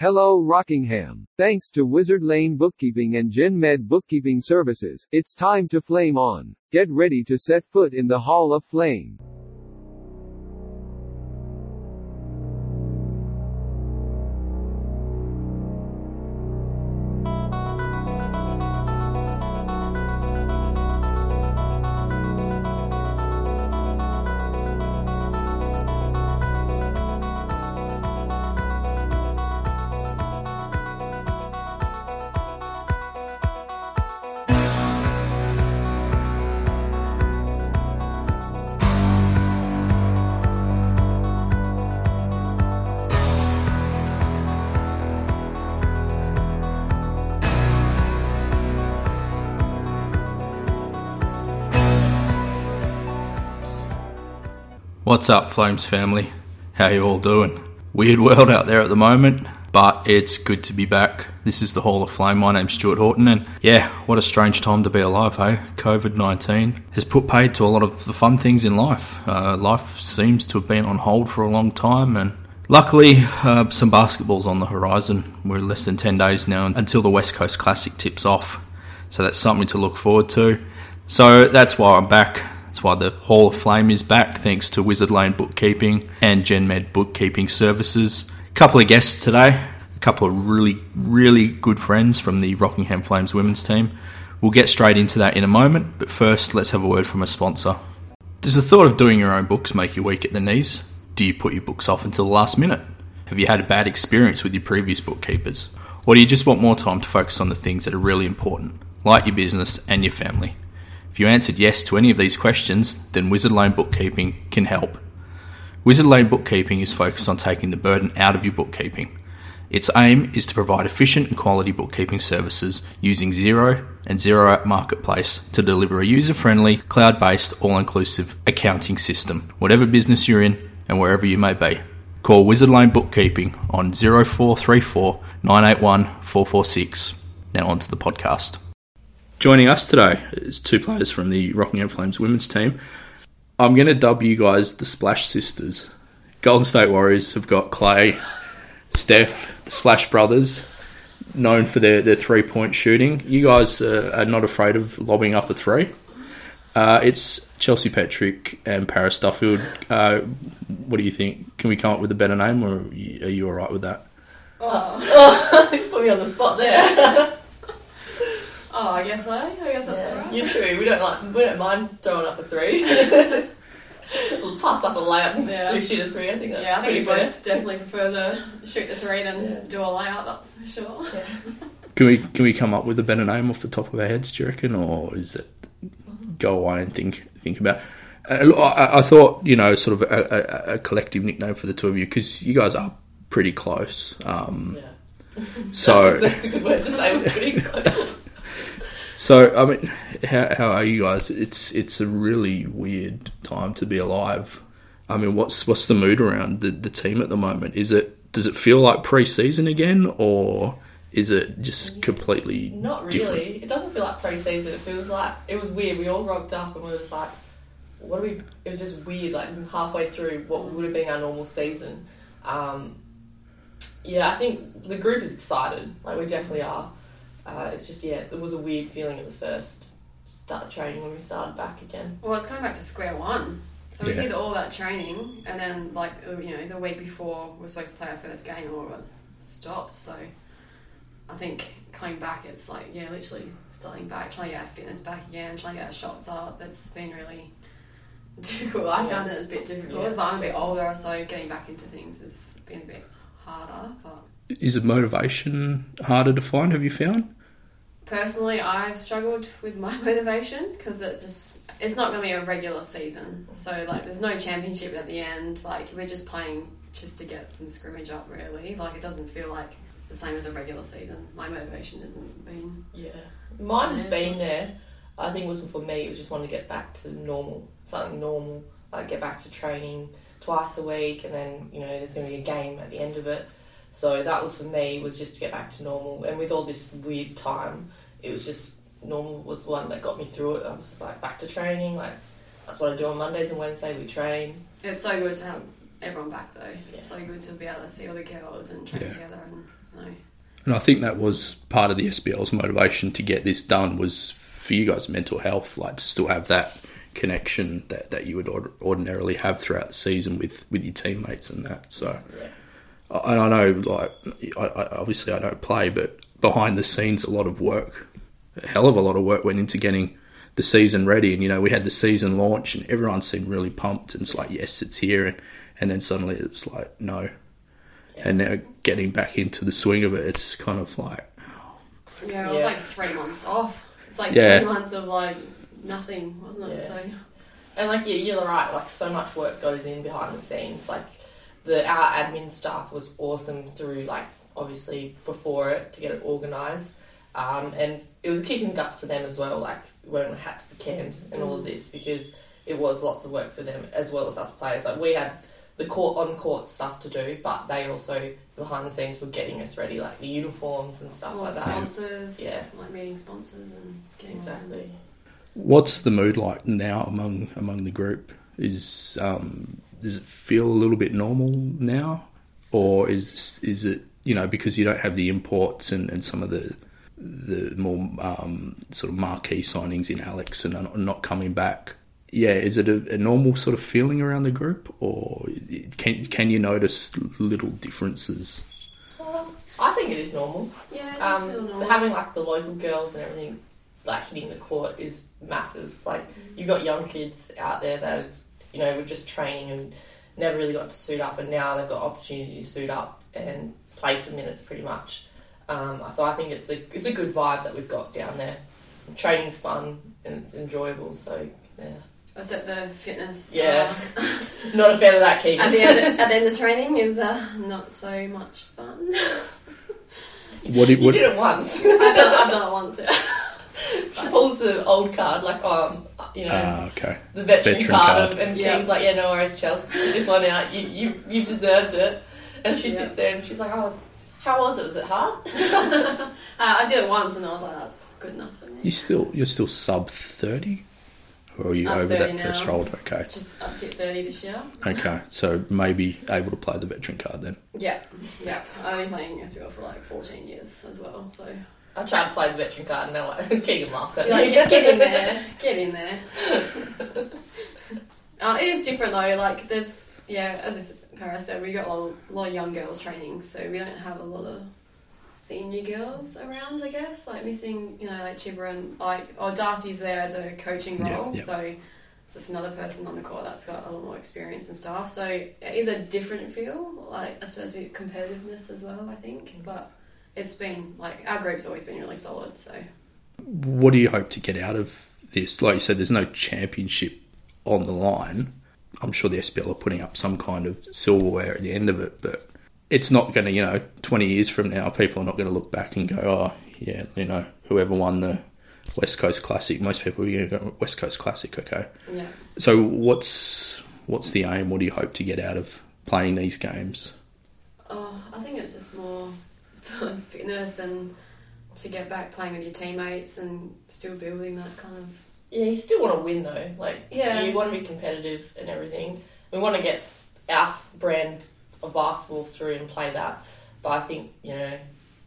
Hello Rockingham. Thanks to Wizard Lane Bookkeeping and GenMed Bookkeeping Services, it's time to flame on. Get ready to set foot in the Hall of Flame. What's up, Flames family? How you all doing? Weird world out there at the moment, but it's good to be back. This is the Hall of Flame. My name's Stuart Horton, and yeah, what a strange time to be alive, hey? COVID 19 has put paid to a lot of the fun things in life. Uh, life seems to have been on hold for a long time, and luckily, uh, some basketball's on the horizon. We're less than 10 days now until the West Coast Classic tips off, so that's something to look forward to. So that's why I'm back. That's why the Hall of Flame is back, thanks to Wizard Lane Bookkeeping and GenMed Bookkeeping Services. A couple of guests today, a couple of really, really good friends from the Rockingham Flames women's team. We'll get straight into that in a moment, but first, let's have a word from a sponsor. Does the thought of doing your own books make you weak at the knees? Do you put your books off until the last minute? Have you had a bad experience with your previous bookkeepers? Or do you just want more time to focus on the things that are really important, like your business and your family? If you answered yes to any of these questions, then Wizard Lane Bookkeeping can help. Wizard Lane Bookkeeping is focused on taking the burden out of your bookkeeping. Its aim is to provide efficient and quality bookkeeping services using Xero and Xero App Marketplace to deliver a user friendly, cloud based, all inclusive accounting system, whatever business you're in and wherever you may be. Call Wizard Lane Bookkeeping on 0434 981 446. Now on to the podcast. Joining us today is two players from the Rockingham Flames women's team. I'm going to dub you guys the Splash Sisters. Golden State Warriors have got Klay, Steph, the Splash Brothers, known for their, their three point shooting. You guys uh, are not afraid of lobbing up a three. Uh, it's Chelsea Patrick and Paris Duffield. Uh, what do you think? Can we come up with a better name, or are you, you all right with that? Oh, you put me on the spot there. Oh, I guess so. I guess that's yeah. alright. You're true. We don't like. We don't mind throwing up a three. we'll pass up a layup and Yeah. yeah. shoot a three. I think that's yeah, I think pretty we fair. both definitely prefer to shoot the three than Yeah. do a layout. That's for sure. Can we can we come up with a better name off the top of our heads? Do you reckon, or is it go away and think think about? Uh, look, I, I thought you know, sort of a, a, a collective nickname for the two of you because you guys are pretty close. Um, Yeah. So that's, that's a good word to say. We're pretty close. So I mean, how how are you guys? It's it's a really weird time to be alive. I mean, what's what's the mood around the, the team at the moment? Is it does it feel like pre-season again, or is it just completely Not really. different? It doesn't feel like pre-season. It feels like it was weird. We all rocked up and we were just like, what are we? It was just weird. Like halfway through what would have been our normal season. Um, yeah, I think the group is excited. Like we definitely are. Uh, it's just yeah, there was a weird feeling at the first start training when we started back again. Well, it's going back to square one. So we Yeah. did all that training, and then like you know the week before we were supposed to play our first game, and all of it stopped. So I think coming back, it's like yeah, literally starting back, trying to get our fitness back again, trying to get our shots up. It's been really difficult. I found it was a bit difficult, Yeah. but I'm a bit older, so getting back into things has been a bit harder. But Is it motivation harder to find? Have you found? Personally, I've struggled with my motivation because it just it's not going to be a regular season. So like, there's no championship at the end. Like we're just playing just to get some scrimmage up. Really, like it doesn't feel like the same as a regular season. My motivation hasn't been. Yeah, mine has been there. I think it wasn't for me. It was just wanting to get back to normal, something normal, like get back to training twice a week, and then you know there's going to be a game at the end of it. So that was for me was just to get back to normal. And with all this weird time, it was just normal was the one that got me through it. I was just like back to training. Like that's what I do on Mondays and Wednesday. We train. It's so good to have everyone back though. It's so good to be able to see all the girls and train Yeah. together and And I think that was part of the SBL's motivation to get this done was for you guys' mental health, like to still have that connection that, that you would ordinarily have throughout the season with, with your teammates and that. So, I- and I know, like, I, I, obviously I don't play, but behind the scenes, a lot of work, a hell of a lot of work went into getting the season ready. And, you know, we had the season launch and everyone seemed really pumped. And it's like, yes, it's here. And, and then suddenly it was like, no. And now getting back into the swing of it, it's kind of like, Yeah, it was Yeah. like three months off. It's like Yeah. three months of like nothing, wasn't it? Yeah. So And like yeah, you're right. Like so much work goes in behind the scenes. Like the our admin staff was awesome through like obviously before it to get it organised, um, and it was a kick in the gut for them as well. Like when it had to be canned and all of this because it was lots of work for them as well as us players. Like we had the court on court stuff to do, but they also behind the scenes were getting us ready, like the uniforms and stuff all like the that. sponsors, Yeah. like meeting sponsors and getting Exactly. What's the mood like now among among the group? Is um, does it feel a little bit normal now, or is is it you know because you don't have the imports and, and some of the the more um, sort of marquee signings in Alex and not- not coming back? Yeah, is it a, a normal sort of feeling around the group, or can can you notice little differences? Well, I think it is normal. Yeah, it just feel um, normal. having like the local girls and everything like hitting the court is massive. Like you've got young kids out there that you know we were just training and never really got to suit up, and now they've got opportunity to suit up and play some minutes pretty much. Um, so I think it's a it's a good vibe that we've got down there. Training's fun and it's enjoyable. So yeah, Except the fitness. Yeah. uh, not a fan of that, Keegan. at the end, at the end of training is uh, not so much fun. What do, you did it once. I've done, I've done it once. Yeah. she pulls the old card like you know. ah, okay. the veteran, Veteran card, card. and Yeah. Keen's like, yeah, no worries, Chelsea, sit this one out. You you you've deserved it. And she Yeah. sits there and she's like, oh, how was it? Was it hard? Uh, I did it once and I was like, that's good enough for me. You still you're still sub thirty, or are you I'm over that 30 now. threshold? Okay. Just up hit 30 this year. Okay, so maybe able to play the veteran card then. Yeah, yeah. I've been playing SBL for like 14 years as well, so. I tried to play the veteran card, and they're like, Keegan laughed at You're like, me. get, get in there, get in there. uh, it is different though, like there's, yeah, as Paris said, we got a lot, of, a lot of young girls training, so we don't have a lot of senior girls around, I guess, like missing, you know, like Chibra and like, or Darcy's there as a coaching Yeah, role, yeah. so it's just another person on the court that's got a lot more experience and stuff. So it is a different feel, like I suppose with competitiveness as well. I think, but it's been like our group's always been really solid. So What do you hope to get out of this? Like you said, there's no championship on the line. I'm sure the SBL are putting up some kind of silverware at the end of it, but it's not going to, you know, 20 years from now, people are not going to look back and go, oh, yeah, you know, whoever won the West Coast Classic. Most people are going to go West Coast Classic, okay. yeah, So what's what's the aim? What do you hope to get out of playing these games? oh, I think it's just more fitness and to get back playing with your teammates and still building that kind of yeah, you still want to win though. Like, Yeah. you want to be competitive and everything. We want to get our brand of basketball through and play that. But I think you know,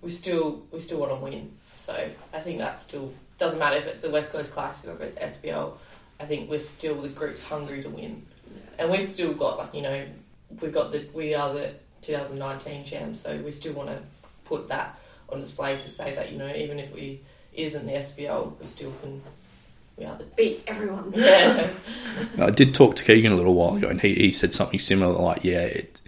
we still we still want to win. So I think that still doesn't matter if it's a West Coast Classic or if it's SBL. I think we're still the group's hungry to win. and we've still got like you know we've got the we are the 2019 champs so we still want to put that on display to say that you know even if we isn't the SBL we still can we are the beat everyone. yeah I did talk to Keegan a little while ago, and he, he said something similar. Like, yeah, it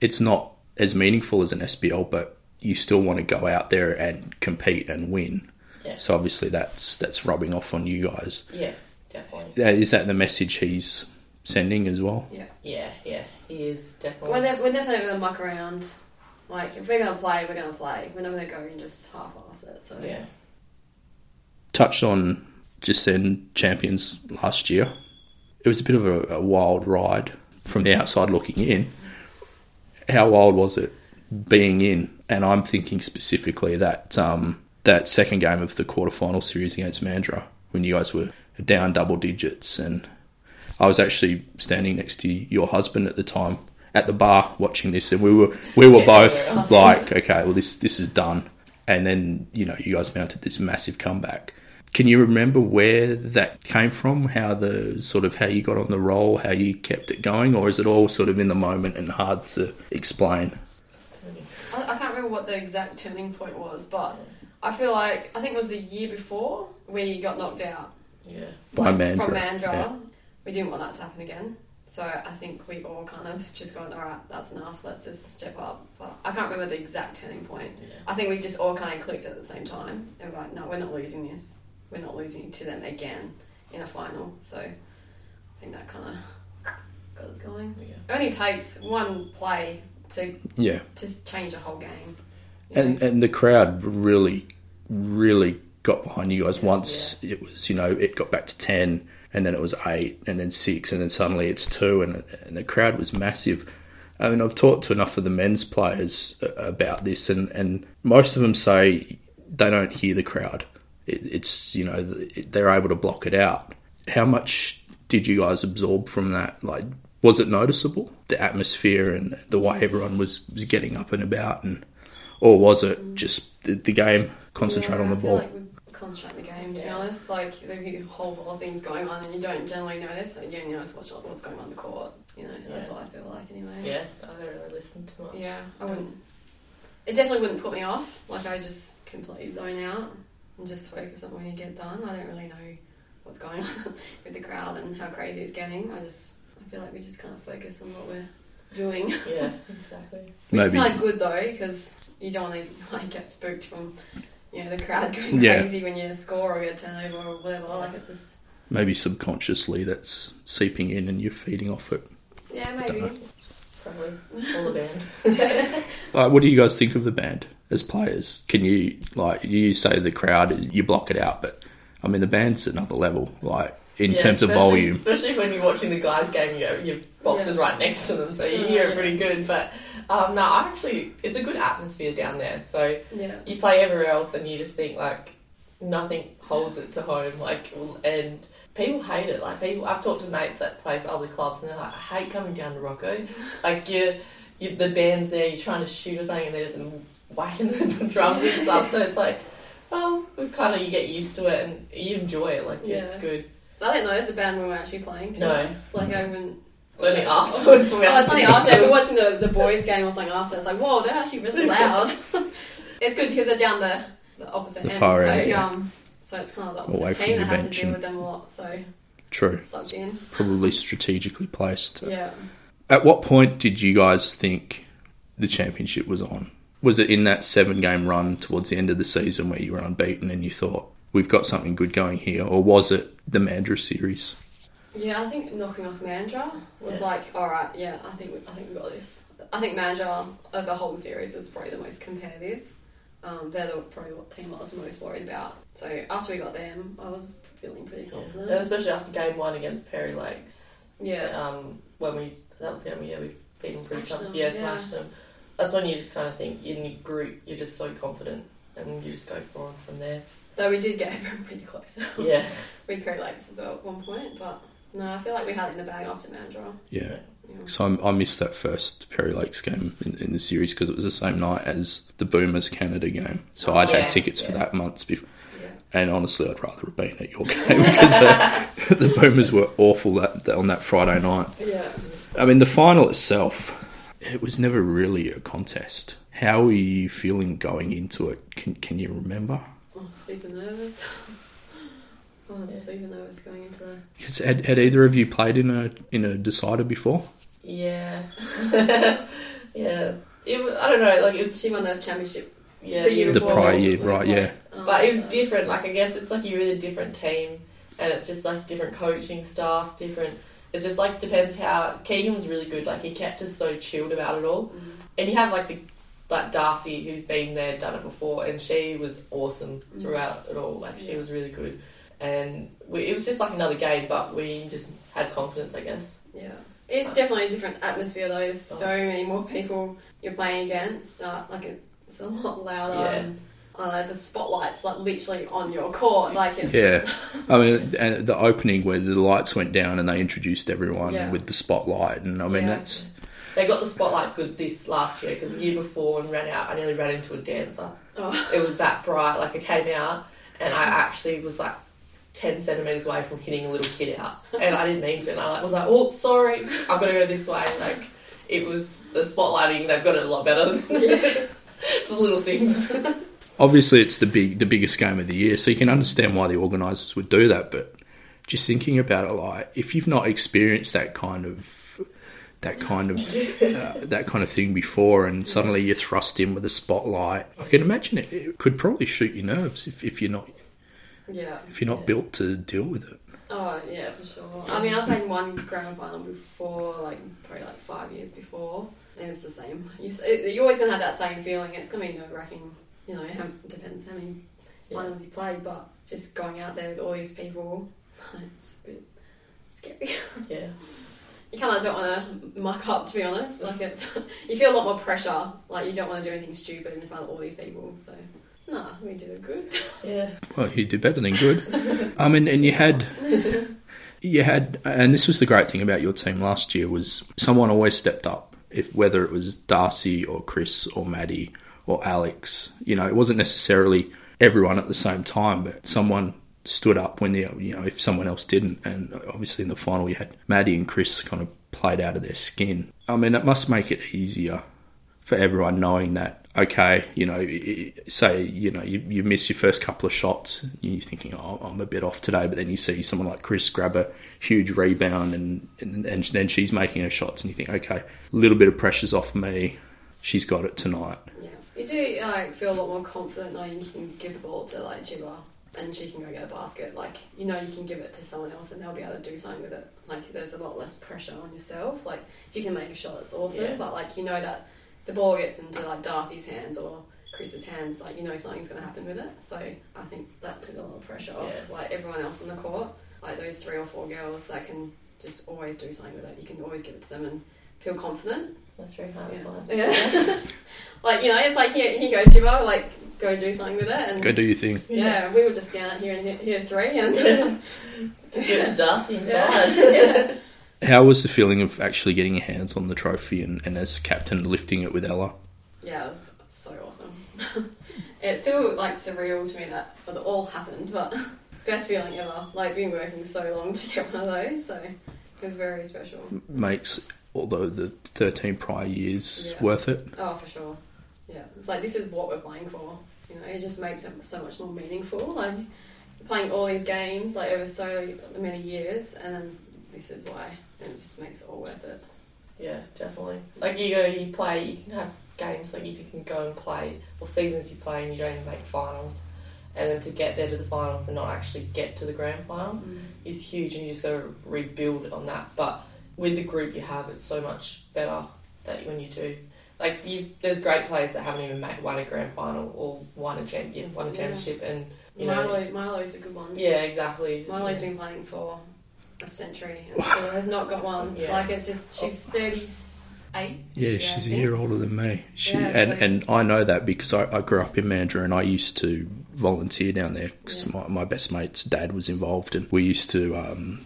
it's not as meaningful as an SBL, but you still want to go out there and compete and win. Yeah. So obviously that's that's rubbing off on you guys. yeah definitely Uh, Is that the message he's sending as well? Yeah, yeah yeah he is definitely we're, de- we're definitely gonna muck around. Like if we're gonna play, we're gonna play. We're not gonna go and just half-ass it. So yeah Touched on just then champions last year. It was a bit of a, a wild ride from the outside looking in. How wild was it being in? And I'm thinking specifically that um, that second game of the quarterfinal series against Mandurah when you guys were down double digits, and I was actually standing next to your husband at the time at the bar watching this, and we were we were Yeah, both we were. like, okay, well this this is done. and then you know you guys mounted this massive comeback. Can you remember where that came from? How the sort of how you got on the roll, how you kept it going, or is it all sort of in the moment and hard to explain? I, I can't remember what the exact turning point was, but I feel like I think it was the year before we got knocked out Yeah. By like, Mandurah, from Mandurah. yeah. We didn't want that to happen again. So I think we all kind of just gone, all right, that's enough. Let's just step up. But I can't remember the exact turning point. Yeah. I think we just all kind of clicked at the same time. And we're like, no, we're not losing this. We're not losing to them again in a final. So I think that kind of got us going. Yeah. It only takes one play to Yeah, to change the whole game. and know? and the crowd really, really got behind you guys. Once it was, you know, it got back to ten, and then it was eight, and then six, and then suddenly it's two, and and the crowd was massive. I mean, I've talked to enough of the men's players about this, and, and most of them say they don't hear the crowd. It, it's you know they're able to block it out. How much did you guys absorb from that? Like, was it noticeable the atmosphere and the way everyone was, was getting up and about, and or was it just the, the game concentrate Yeah, on the ball? Like we concentrate on the game, to be honest. Like there'll be a whole lot of things going on, and you don't generally notice. And you only notice what's what's going on in the court. You know, that's what I feel like anyway. Yeah. I don't really listen too much. Yeah, I wouldn't. It definitely wouldn't put me off. Like I just completely zone out and just focus on when you get done. I don't really know what's going on with the crowd and how crazy it's getting. I just I feel like we just kind of focus on what we're doing. Yeah. Exactly. Which is Maybe- kind of good though, because you don't want to like get spooked from you know the crowd going Yeah. crazy when you score or get a turnover or whatever. Like it's just Maybe subconsciously that's seeping in, and you're feeding off it. yeah, maybe. Probably. All the band. Like, what do you guys think of the band as players? Can you like you say the crowd you block it out, but I mean the band's another level. Like in Yeah, terms of volume, Especially when you're watching the guys' game, you your box is right next to them, so you hear it pretty good. But um, no, I actually, it's a good atmosphere down there. So Yeah. you play everywhere else, and you just think like nothing holds it to home. Like, and people hate it. Like people, I've talked to mates that play for other clubs, and they're like, I hate coming down to Rocco. Like you, you the band's there, you're trying to shoot or something, and they're just whacking the drums and stuff. So it's like. Well, we kind of you get used to it and you enjoy it. Like it's Yeah. good. So I didn't notice the band we were actually playing. To No. us. Like I wouldn't. It's only afterwards we Oh, it's only after we're watching the, the boys game or something after. It's like, whoa, they're actually really loud. it's good because they're down the, the opposite The end. far so, end, yeah. um, so it's kind of the Away opposite from team that has to bench deal with them a lot. So true, sucked in. probably strategically placed. Yeah. At what point did you guys think the championship was on? Was it in that seven game run towards the end of the season where you were unbeaten and you thought we've got something good going here, or was it the Mandurah series? Yeah, I think knocking off Mandurah was Yeah. like, all right, yeah, I think we, I think we got this. I think Mandurah of the whole series was probably the most competitive. Um, they're the, probably what team I was most worried about. So after we got them, I was feeling pretty confident. And especially after game one against Perry Lakes, Yeah, um, when we that was the game yeah we beat them pretty tough. Yeah, yeah. smashed them. That's when you just kind of think in your group you're just so confident and you just go for it from there. though we did get pretty close Yeah, with Perry Lakes as well at one point, but no, I feel like we had it in the bag after Mandurah. Yeah. Yeah. So I, I missed that first Perry Lakes game in, in the series because it was the same night as the Boomers Canada game. So I'd Yeah, had tickets for that months before. Yeah. And honestly, I'd rather have been at your game because uh, the Boomers were awful that, on that Friday night. Yeah. I mean, the final itself, it was never really a contest. How were you feeling going into it? Can, can you remember? Oh, super nervous. I was super nervous going into the. 'Cause had, had either of you played in a in a decider before? yeah, yeah. It, I don't know, like it was She won the championship. yeah the year The before. prior year, right? Yeah. But it was different. Like I guess it's like you're in a different team, and it's just like different coaching staff, different. It's just like depends how Keegan was really good. Like he kept us so chilled about it all, Mm. and you have like the like Darcy who's been there, done it before, and she was awesome Mm. throughout it all. Like she Yeah. was really good, and we, it was just like another game, but we just had confidence, I guess. Yeah. It's definitely a different atmosphere though. There's Oh. so many more people you're playing against. Uh, like it's a lot louder. Yeah. And, uh, the spotlight's like literally on your court. Like it's Yeah, I mean, and the opening where the lights went down and they introduced everyone Yeah. with the spotlight, and I mean Yeah. that's they got the spotlight good this last year because the year before when ran out, I nearly ran into a dancer. Oh. It was that bright. Like I came out and I actually was like ten centimeters away from hitting a little kid out, and I didn't mean to. And I was like, oh, sorry, I've got to go this way. Like it was the spotlighting. They've got it a lot better. it's the little things. Obviously, it's the big, the biggest game of the year, so you can understand why the organisers would do that. But just thinking about it, like if you've not experienced that kind of that kind of uh, that kind of thing before, and suddenly you're thrust in with a spotlight, I can imagine it, it could probably shoot your nerves if, if you're not Yeah. if you're not built to deal with it. Oh yeah, for sure. I mean, I played one grand final before, like probably like five years before, and it was the same. You, you're always gonna have that same feeling. It's gonna be nerve wracking. You know, how, it depends how many Yeah. finals you played, but just going out there with all these people, it's a bit scary. yeah. You kind of don't want to muck up, to be honest. Like it's, you feel a lot more pressure. Like you don't want to do anything stupid in front of all these people. So, nah, we did good. Yeah. Well, you did better than good. I mean, and you had, you had, and this was the great thing about your team last year was someone always stepped up. If whether it was Darcy or Chris or Maddie or Alex, you know, it wasn't necessarily everyone at the same time, but someone stood up when the you know if someone else didn't. And obviously in the final, you had Maddie and Chris kind of played out of their skin. I mean, that must make it easier for everyone knowing that okay, you know, i- i- say you know you, you miss your first couple of shots, you're thinking, oh, I'm a bit off today, but then you see someone like Chris grab a huge rebound and and, and then she's making her shots, and you think, okay, a little bit of pressure's off me, she's got it tonight. Yeah, you do like feel a lot more confident knowing you can give the ball to like Jibba and she can go get a basket. Like you know you can give it to someone else and they'll be able to do something with it. Like there's a lot less pressure on yourself. Like if you can make a shot, it's awesome. Yeah. But like you know that the ball gets into like Darcy's hands or Chris's hands, like you know something's going to happen with it. So I think that took a lot of pressure off Yeah. like everyone else on the court. Like those three or four girls that can just always do something with it. You can always give it to them and feel confident. That's true. hard. Yeah. sometimes. Yeah. like, you know, it's like, here, here you go, Jibba, like, go do something with it. And Go do your thing. yeah, we were just down here and here, here three. And Just give it to Darcy inside. yeah. How was the feeling of actually getting your hands on the trophy and, and as captain lifting it with Ella? yeah, it was so awesome. it's still, like, surreal to me that it all happened, but best feeling ever. Like, been working so long to get one of those, so it was very special. Makes although the 13 prior years Yeah. worth it. Oh, for sure. Yeah, it's like this is what we're playing for. You know, it just makes it so much more meaningful. Like playing all these games like over so many years, and then this is why, and it just makes it all worth it. Yeah, definitely. Like you go, you play, you can have games like you can go and play, or seasons you play and you don't even make finals, and then to get there to the finals and not actually get to the grand final mm. is huge, and you just got to rebuild it on that. But with the group you have, it's so much better that when you do. Like you, there's great players that haven't even made, won a grand final or won a champ, yeah, won a Yeah. championship, and you know, Milo, Milo's a good one. yeah, exactly. Milo's been playing for a century and still has not got one. Yeah. Like it's just she's thirty eight. Yeah, she's a year older than me. She, Yeah, and, so- and I know that because I, I grew up in Mandurah and I used to volunteer down there because Yeah. my, my best mate's dad was involved and we used to um,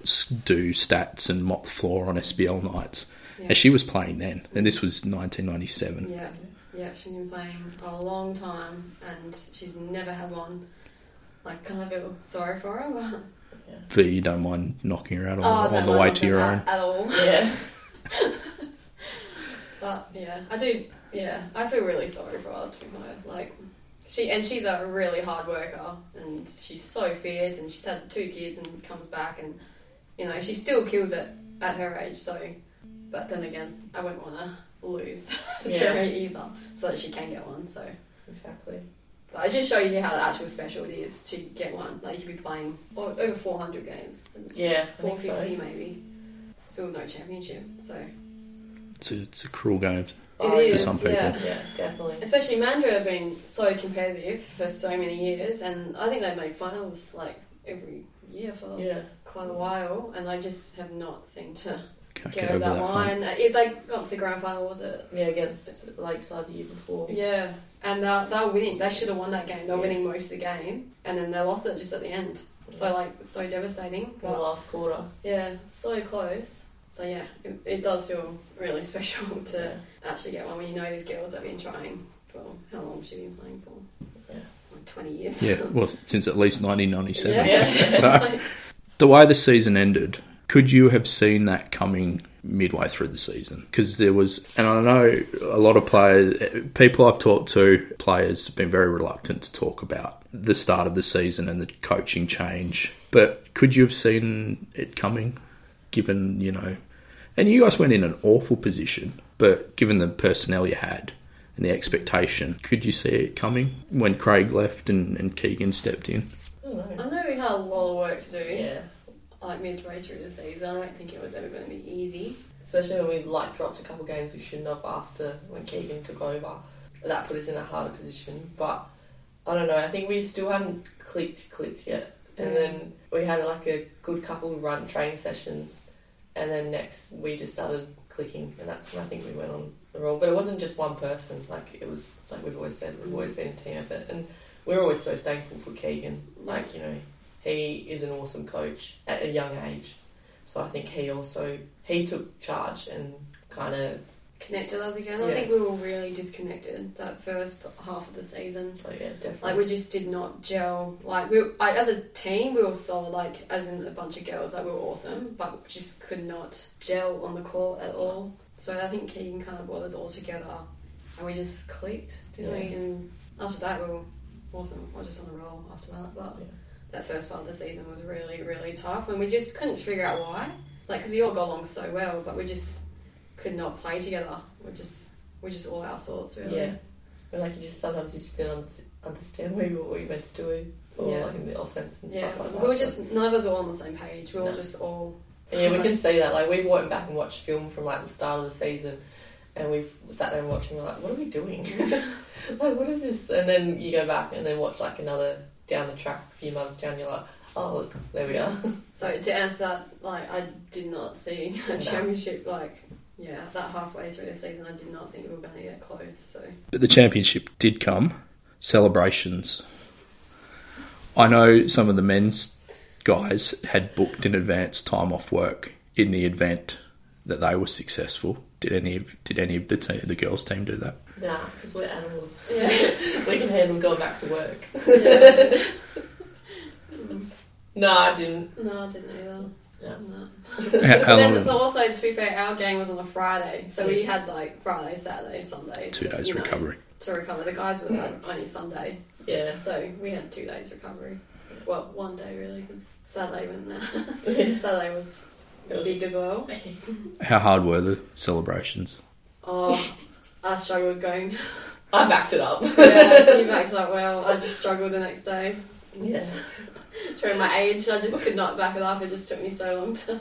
do stats and mop the floor on SBL nights. Yeah. And she was playing then, and this was 1997. Yeah, yeah, she's been playing for a long time and she's never had one. Like, kind of feel sorry for her, but But you don't mind knocking her out on, oh, the, on the way to your own. at all. Yeah, But yeah, I do. Yeah, I feel really sorry for her. To be like she and she's a really hard worker, and she's so fit, and she's had two kids and comes back, and you know she still kills it at her age. So, but then again, I wouldn't want to lose to Yeah. her either, so that she can get one. So, exactly. But it just shows you how the actual special it is to get one. Like you could be playing over four hundred games, Yeah, I four think so. maybe. Still no championship, so It's a, it's a cruel game. Oh, it for is. some people. Yeah. Yeah, definitely. Especially Mandurah have been so competitive for so many years, and I think they've made finals like every year for Yeah, quite a while, and they just have not seemed to Can't get, get, over over that, that, hump. line. Uh, If they got to the grand final, was it? yeah, against Lakeside the year before. Yeah, and they they were winning. They should have won that game. They were Yeah. winning most of the game, and then they lost it just at the end. So like so devastating. in the last quarter. yeah, so close. So yeah, it, it does feel really special to actually get one when you know these girls have been trying for how long She's she been playing for? Yeah. Like twenty years. Yeah, well, since at least 1997. Yeah. Yeah. So, the way the season ended, could you have seen that coming midway through the season? Because there was, and I know a lot of players, people I've talked to, players have been very reluctant to talk about the start of the season and the coaching change. But could you have seen it coming, given, you know, and you guys went in an awful position, but given the personnel you had and the expectation, could you see it coming when Craig left and, and Keegan stepped in? I don't know. I know we had a lot of work to do. Yeah. Like midway through the season, I don't think it was ever going to be easy. Especially when we like dropped a couple games we shouldn't have after when Keegan took over. That put us in a harder position. But I don't know. I think we still hadn't clicked clicked yet. And Mm. then we had like a good couple run training sessions, and then next we just started clicking, and that's when I think we went on the roll. But it wasn't just one person. Like it was like we've always said, we've always been a team effort, and we're always so thankful for Keegan. Like you know, he is an awesome coach at a young age. So I think he also he took charge and kind of Connected us again. I think we were really disconnected that first half of the season. oh yeah definitely Like we just did not gel. Like we, like, as a team, we were solid. Like as in a bunch of girls, like we were awesome, but we just could not gel on the court at all. So I think Keegan kind of brought us all together, and we just clicked, didn't we? And after that, we were awesome. We were just on a roll after that. But Yeah. That first part of the season was really, really tough, and we just couldn't figure out why. Like because we all got along so well, but we just could not play together. We're just we're just all our sorts really. yeah. But like you just sometimes you just didn't un- understand what you, what you meant to do, or Yeah. like in the offense and Yeah, stuff like that. we were just none of us were on the same page. We were all No. just all And yeah, we can see that. Like we've went back and watched film from like the start of the season, and we've sat there and watched, and we're like, "What are we doing? like, what is this?" And then you go back and then watch like another down the track, a few months down, you're like, "Oh, look, there we are." So to answer that, like I did not see a No. championship. Like yeah, that halfway through the season, I did not think we were going to get close. So But the championship did come. Celebrations. I know some of the men's guys had booked in advance time off work in the event that they were successful. Did any of did any of the te- the girls team do that? Nah, because we're animals. yeah, we can handle going back to work. yeah. No, I didn't. no, I didn't either. No. No. But then, but also to be fair, our game was on a Friday, so we had like Friday, Saturday, Sunday. Two to, days you know, recovery. to recover. The guys were had only Sunday, Yeah. so we had two days recovery. Well, one day really, because Saturday went there. Saturday was was- big as well. How hard were the celebrations? Oh, I struggled going. I backed it up. Yeah, you backed it up well. I just struggled the next day. Yeah. Through my age, I just could not back it up. It just took me so long to,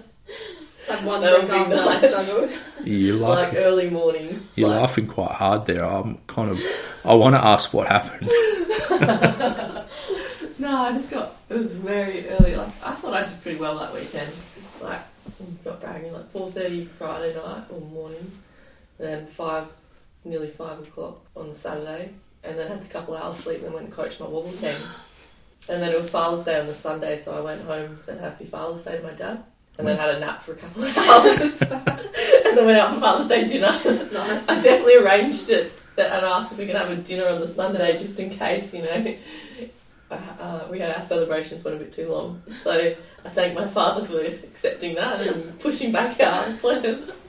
to have one drink would be after I struggled. You're like laughing. early morning. You're like, laughing quite hard there. I'm kind of. I want to ask what happened. No, I just got. It was very early. Like I thought I did pretty well that weekend. Like not bragging. Like four thirty Friday night or morning, then five, nearly five o'clock on the Saturday, and then had a couple hours sleep. Then went and coached my wobble team, and then it was Father's Day on the Sunday, so I went home and said Happy Father's Day to my dad, and then had a nap for a couple of hours, and then went out for Father's Day dinner. Nice. I definitely arranged it that, and asked if we could have a dinner on the Sunday just in case, you know. Uh, we had our celebrations went a bit too long, so I thank my father for accepting that and pushing back our plans.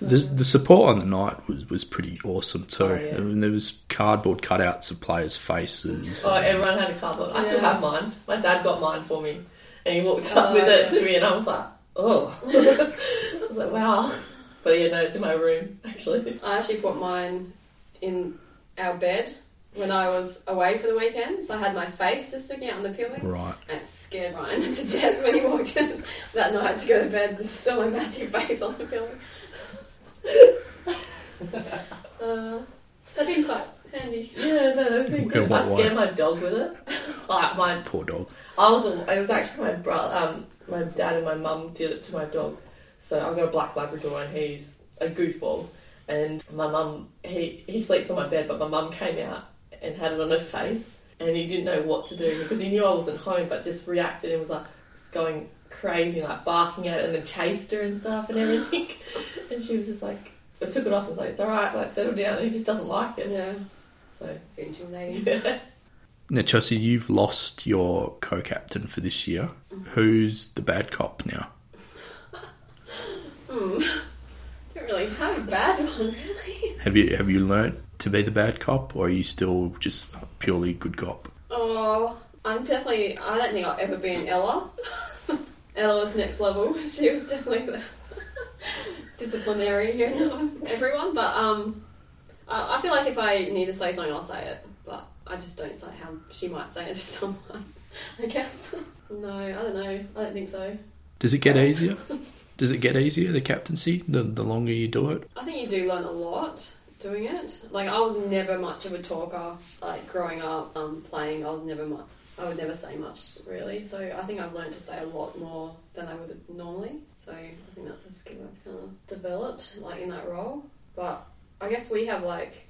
The, the support on the night was, was pretty awesome too. Oh, yeah. I mean, there was cardboard cutouts of players' faces. Oh, everyone had a cardboard. I still have mine. My dad got mine for me, and he walked Oh, up with it to me, and I was like, oh, I was like, wow. But yeah, no, it's in my room actually. I actually put mine in our bed when I was away for the weekend. So I had my face just sticking out on the pillow. Right. And it scared Ryan to death when he walked in that night to go to bed. Just saw my massive face on the pillow. Uh, that'd been quite handy. Yeah, no, that's been good. I way? scared my dog with it. Like my Poor dog. I was. It was actually my brother. Um, my dad and my mum did it to my dog. So I've got a black Labrador, and he's a goofball. And my mum, he he sleeps on my bed, but my mum came out and had it on her face, and he didn't know what to do because he knew I wasn't home, but just reacted and was like, was going crazy, like barking at it and then chased her and stuff and everything. and she was just like, I took it off and was like, it's alright, like settle down. And he just doesn't like it. Yeah, So, it's been intimidating. yeah. Now, Chelsea, you've lost your co-captain for this year. Who's the bad cop now? Hmm. Don't really have a bad one, really. Have you have you learnt to be the bad cop, or are you still just purely good cop? Oh, I'm definitely. I don't think I'll ever be an Ella. Ella was next level. She was definitely the disciplinarian of everyone. But um, I, I feel like if I need to say something, I'll say it. But I just don't say how she might say it to someone. I guess. No, I don't know. I don't think so. Does it get easier? Does it get easier the captaincy the the longer you do it? I think you do learn a lot doing it. Like I was never much of a talker. Like growing up, um, playing, I was never much. I would never say much really. So I think I've learned to say a lot more than I would normally. So I think that's a skill I've kind of developed, like in that role. But I guess we have like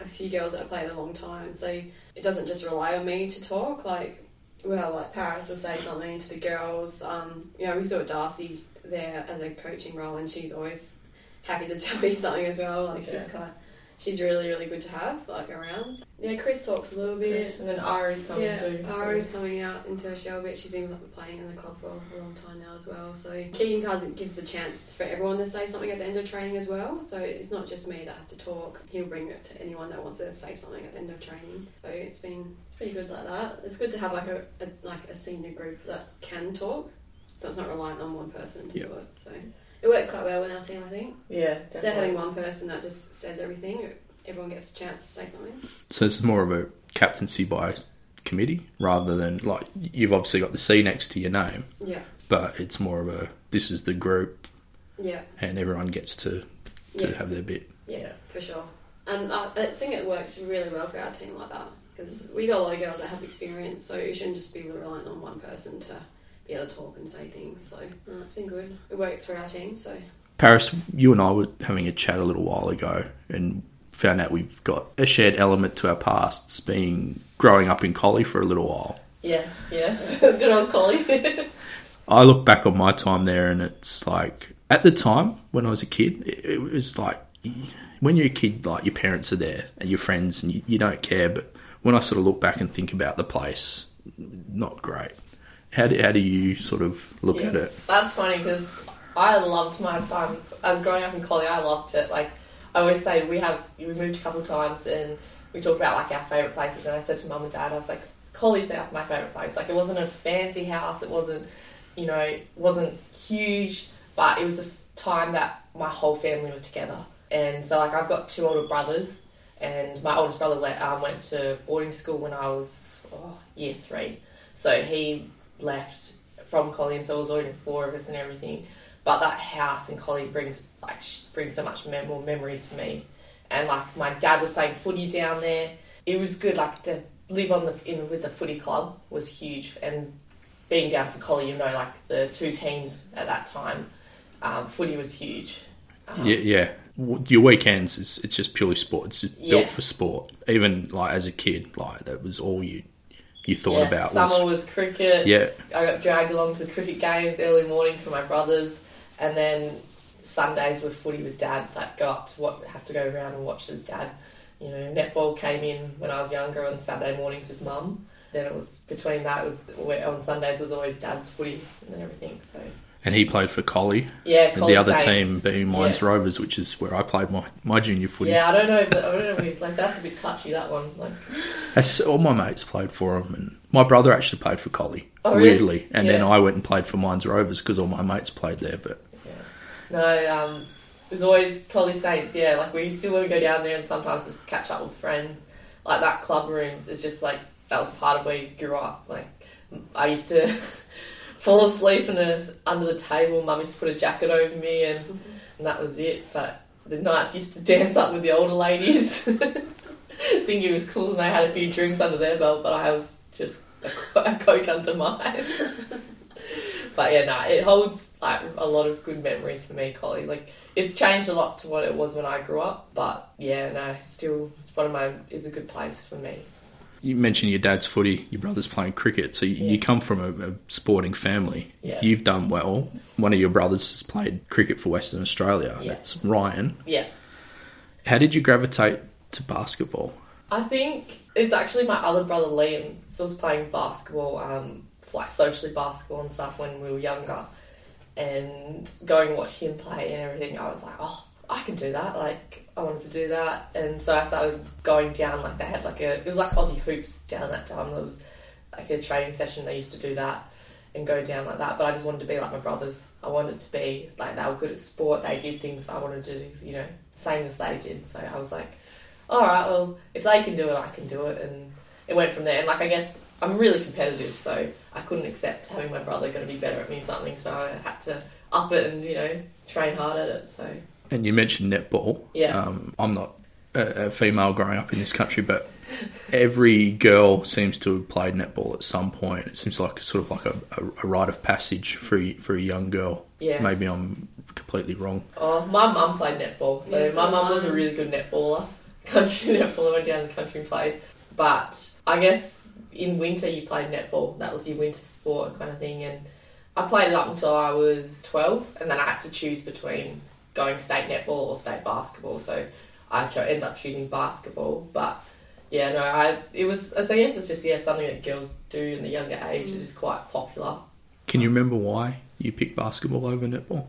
a few girls that have played a long time, so it doesn't just rely on me to talk. Like we'll have like Paris will say something to the girls. Um, you know, we saw Darcy there as a coaching role, and she's always happy to tell me something as well. Like she's Yeah. kind of, she's really really good to have like around. Yeah, Chris talks a little bit. Chris, and then Ari's coming yeah, too. so- Ari's coming out into her shell a bit. She's been playing in the club for a long time now as well. So Keegan Cars gives the chance for everyone to say something at the end of training as well. So it's not just me that has to talk. He'll bring it to anyone that wants to say something at the end of training. So it's been it's pretty good like that. It's good to have like a, a like a senior group that can talk, so it's not reliant on one person to Yeah. do it. So it works quite well in our team, I think. Yeah, Instead of having one person that just says everything, everyone gets a chance to say something. So it's more of a captaincy by committee rather than like you've obviously got the C next to your name, Yeah, but it's more of a this is the group yeah. and everyone gets to to Yeah. have their bit. Yeah, Yeah. for sure. And I, I think it works really well for our team like that because we got a lot of girls that have experience, so you shouldn't just be reliant on one person to be able to talk and say things. So no, it's been good. It works for our team. So Paris, you and I were having a chat a little while ago and found out we've got a shared element to our pasts, being growing up in Collie for a little while. Yes, yes. Good old Collie. I look back on my time there and it's like, at the time when I was a kid, it, it was like, when you're a kid, like your parents are there and your friends and you, you don't care. But when I sort of look back and think about the place, not great. How do, how do you sort of look Yeah. at it? That's funny because I loved my time. As growing up in Collie, I loved it. Like I always say, we have we moved a couple of times and we talked about like our favourite places. And I said to mum and dad, I was like, Collie's our my favourite place. Like it wasn't a fancy house. It wasn't, you know, it wasn't huge, but it was a time that my whole family was together. And so like I've got two older brothers, and my oldest brother le- um, went to boarding school when I was oh, year three. So he left from Collie, and so it was only four of us and everything. But that house in Collie brings like brings so much mem- more memories for me. And like my dad was playing footy down there. It was good. Like to live on the in with the footy club was huge. And being down for Collie, you know, like the two teams at that time, um, footy was huge. Um, Yeah, yeah. Your weekends is it's just purely sport. It's just Yeah. built for sport. Even like as a kid, like that was all you you thought yeah, about. Summer Was, was cricket. yeah, I got dragged along to the cricket games early mornings with my brothers, and then Sundays were footy with dad. Like go up to what have to go around and watch with dad. You know, netball came in when I was younger on Saturday mornings with mum. Then it was between that it was on Sundays was always dad's footy and everything. So and he played for Collie, yeah, and the other Saints. team being Mines Yeah. Rovers, which is where I played my, my junior footy. Yeah, I don't know, but I don't know. If, like that's a bit touchy. That one, like That's, all my mates played for him, and my brother actually played for Collie. Oh, really? weirdly, and then I went and played for Mines Rovers because all my mates played there. But yeah. No, um, it was always Collie Saints, yeah. Like, we still want to go down there and sometimes just catch up with friends. Like, that club rooms is just like, that was part of where you grew up. Like, I used to fall asleep in a, under the table, mum used to put a jacket over me, and, mm-hmm. and that was it. But the nights used to dance up with the older ladies. Think it was cool, and they had a few drinks under their belt, but I was just a, a coke under mine. But yeah, no, it holds like a lot of good memories for me, Collie. Like it's changed a lot to what it was when I grew up, but yeah, no, still it's one of my it's a good place for me. You mentioned your dad's footy, your brother's playing cricket, so you, you come from a, a sporting family. Yeah. You've done well. One of your brothers has played cricket for Western Australia. Yeah. That's Ryan. Yeah. How did you gravitate to basketball? I think it's actually my other brother Liam still was playing basketball, um, like socially basketball and stuff when we were younger, and going to watch him play and everything. I was like, oh, I can do that. Like I wanted to do that, and so I started going down. Like they had like a it was like Aussie hoops down that time. There was like a training session. They used to do that and go down like that. But I just wanted to be like my brothers. I wanted to be like they were good at sport. They did things I wanted to do. You know, same as they did. So I was like all right, well, if they can do it, I can do it, and it went from there. And like, I guess I'm really competitive, so I couldn't accept having my brother going to be better at me in something, so I had to up it and you know train hard at it. So And you mentioned netball. Yeah. Um, I'm not a, a female growing up in this country, but every girl seems to have played netball at some point. It seems like sort of like a, a, a rite of passage for a, for a young girl. yeah. Maybe I'm completely wrong. Oh, my mum played netball, so Yeah, so my mum was a really good netballer. Country netballer, went down the country and played. But I guess in winter you played netball. That was your winter sport kind of thing. And I played it up until I was 12, and then I had to choose between going state netball or state basketball. So I cho- ended up choosing basketball. But yeah, no, I it was. So yes, it's just yeah something that girls do in the younger age. Mm. It's just quite popular. Can you remember why you picked basketball over netball?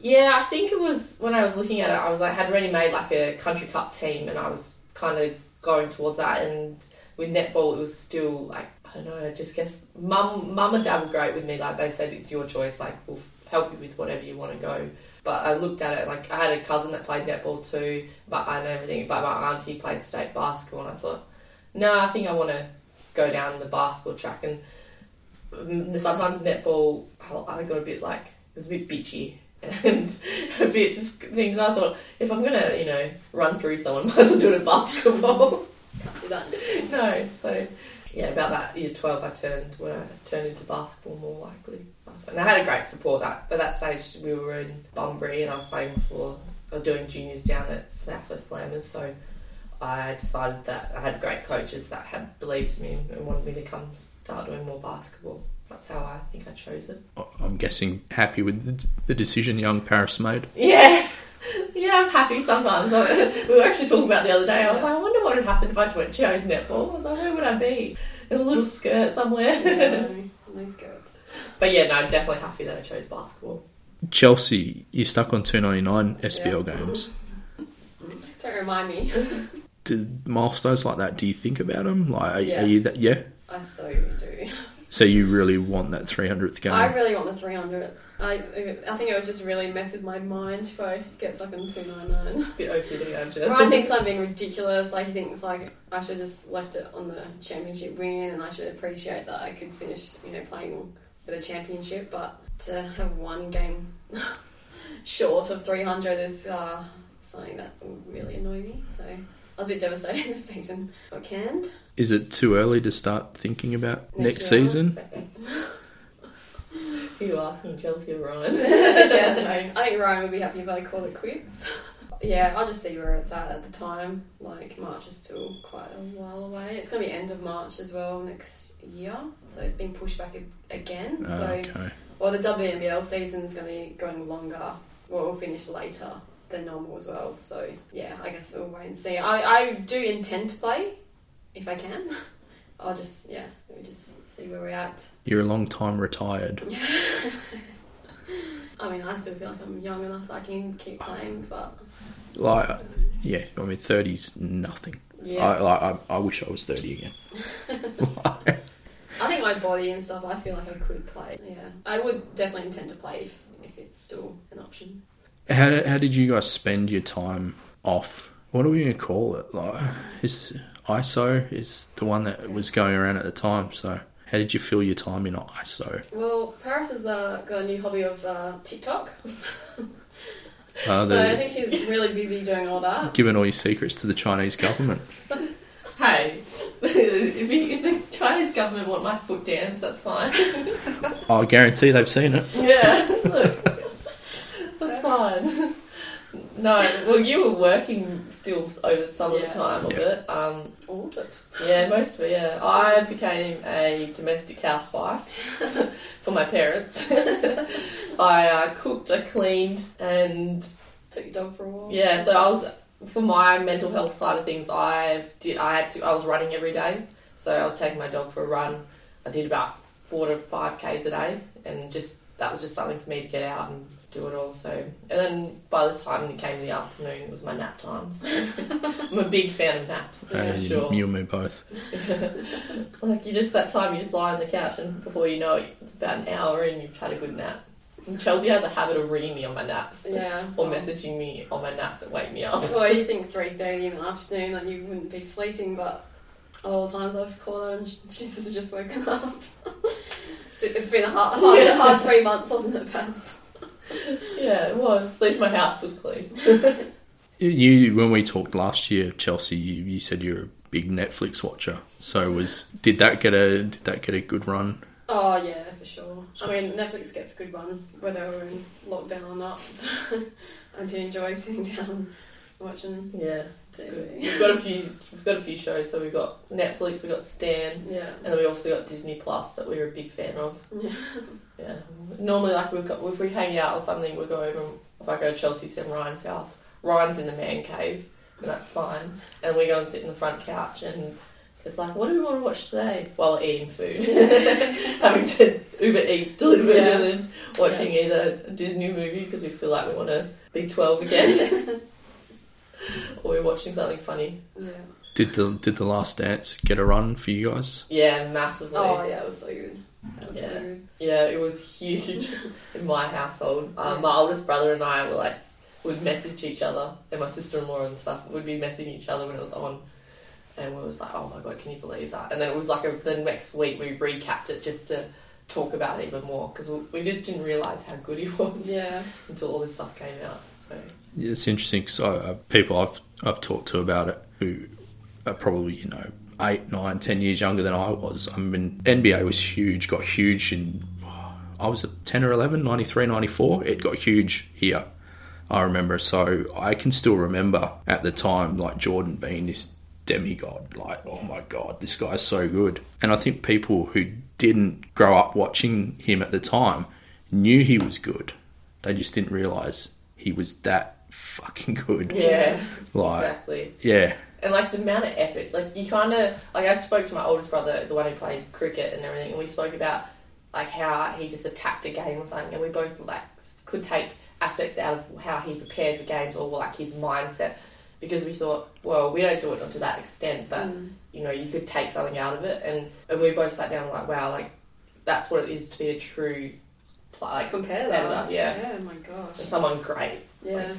Yeah, I think it was when I was looking at it. I was like had already made like a country cup team, and I was kind of going towards that. And with netball, it was still like I don't know. I just guess mum, mum and dad were great with me. Like they said, it's your choice. Like we'll help you with whatever you want to go. But I looked at it like I had a cousin that played netball too, but I know everything. But my auntie played state basketball, and I thought, no, I think I want to go down the basketball track. And mm, sometimes netball, I I got a bit like it was a bit bitchy and a bit things. I thought if I'm gonna, you know, run through someone, might as well do it in basketball. Can't do that. no, so yeah, about that year twelve, I turned when I turned into basketball more likely, and I had a great support. That at that stage we were in Bunbury, and I was playing for or doing juniors down at Southwest Slammers, so. I decided that I had great coaches that had believed in me and wanted me to come start doing more basketball. That's how I think I chose it. I'm guessing happy with the, the decision young Paris made. Yeah, yeah, I'm happy sometimes. we were actually talking about the other day. I was like, I wonder what would happen if I went chose netball. I was like, where would I be? In a little skirt somewhere. No, no skirts. but yeah, no, I'm definitely happy that I chose basketball. Chelsea, you're stuck on 299 SBL Yeah. games. Don't remind me. Do milestones like that? Do you think about them? Like, are, are you that? Yeah. I so do. So you really want that 300th game? I really want the 300th. I I think it would just really mess with my mind if I get stuck on 299. Bit OCD, aren't you? Ryan thinks I'm being ridiculous. Like he thinks like I should have just left it on the championship win, and I should appreciate that I could finish, you know, playing for the championship. But to have one game short of 300 is uh, something that would really annoy me. So I was a bit devastated this season. Got canned. Is it too early to start thinking about next, year. season? Who you asking, Chelsea or Ryan? yeah, I think Ryan would be happy if I call it quits. Yeah, I'll just see where it's at at the time. Like March is still quite a while away. It's going to be end of March as well next year, so it's been pushed back again. Oh, so, okay. well, the WNBL season is going to be going longer. Well, we'll finish later than normal as well. So, yeah, I guess we'll wait and see. I, I do intend to play if I can. I'll just yeah, we'll just see where we're at. You're a long time retired. I mean, I still feel like I'm young enough that I can keep playing, but Like, yeah, I mean, 30's nothing. yeah. I, like, I, I wish I was 30 again. I think my body and stuff, I feel like I could play. Yeah. I would definitely intend to play if, if it's still an option. How, did- how did you guys spend your time off? What are we going to call it? Like, is ISO is the one that was going around at the time. So, how did you fill your time in ISO? Well, Paris has uh, got a new hobby of uh, TikTok. Uh, so I think she's really busy doing all that. giving all your secrets to the Chinese government. hey, if, you, if the Chinese government want my foot dance, that's fine. I guarantee they've seen it. Yeah, look, that's fine. No, well, you were working still over some of the Yeah. time of Yeah. it. Um, all of it. Yeah, most of it, yeah. I became a domestic housewife for my parents. I uh, cooked, I cleaned, and Took your dog for a walk. yeah, so I was for my mental health side of things. I did. I had to. I was running every day, so I was taking my dog for a run. I did about four to five k's a day, and just that was just something for me to get out and do it all. So, and then by the time it came to the afternoon, it was my nap time. So I'm a big fan of naps, Uh, for sure. You and me both. Like you just that time you just lie on the couch and before you know it, it's about an hour and you've had a good nap. And Chelsea has a habit of ringing me on my naps Yeah. or messaging me on my naps that wake me up. Well, you think three thirty in the afternoon that you wouldn't be sleeping, but all the times I've called her and she's just, just woken up. So it's been a hard, hard, Yeah. hard three months, wasn't it, Paz? Yeah, it was. At least my house was clean. You, when we talked last year, Chelsea, you, you said you're a big Netflix watcher. So was did that get a did that get a good run? Oh yeah, for sure. I mean, Netflix gets a good run whether we're in lockdown or not. I do enjoy sitting down watching Yeah. TV. We've got a few. We've got a few shows. So we've got Netflix, we've got Stan, Yeah. and then we also got Disney Plus that we're a big fan of. Yeah. Yeah. Normally, like we've got if we hang out or something, we go over. If I go to Chelsea's and Ryan's house, Ryan's in the man cave, and that's fine. And we go and sit in the front couch, and it's like, what do we want to watch today? While we're eating food, having to Uber Eats delivered, Yeah. and then watching either a Disney movie because we feel like we want to be twelve again, or we're watching something funny. Yeah. Did the did the Last Dance get a run for you guys? Yeah, massively. Oh yeah, it was so good. That was so Yeah. good. Yeah, it was huge in my household. Um, Yeah. My oldest brother and I were like, would message each other, and my sister in law and stuff would be messaging each other when it was on. And we was like, oh my god, can you believe that? And then it was like a, the next week we recapped it just to talk about it even more because we, we just didn't realise how good he was Yeah. until all this stuff came out. It's interesting because uh, people I've I've talked to about it who are probably you know eight, nine, ten years younger than I was. I mean, NBA was huge, got huge in I was at 10 or 11, 93, 94. It got huge here. I remember. So I can still remember at the time, like Jordan being this demigod. Like, oh my God, this guy's so good. And I think people who didn't grow up watching him at the time knew he was good. They just didn't realize he was that fucking good. yeah, Like, exactly. yeah. And like the amount of effort, like you kind of like I spoke to my oldest brother, the one who played cricket and everything, and we spoke about like how he just attacked a game or something, and we both like could take aspects out of how he prepared for games or like his mindset because we thought, well, we don't do it to that extent, but Mm. you know, you could take something out of it, and and we both sat down and like, wow, like that's what it is to be a true pl- like Compare competitor, that. yeah, Yeah. Oh my gosh. and someone great. Yeah.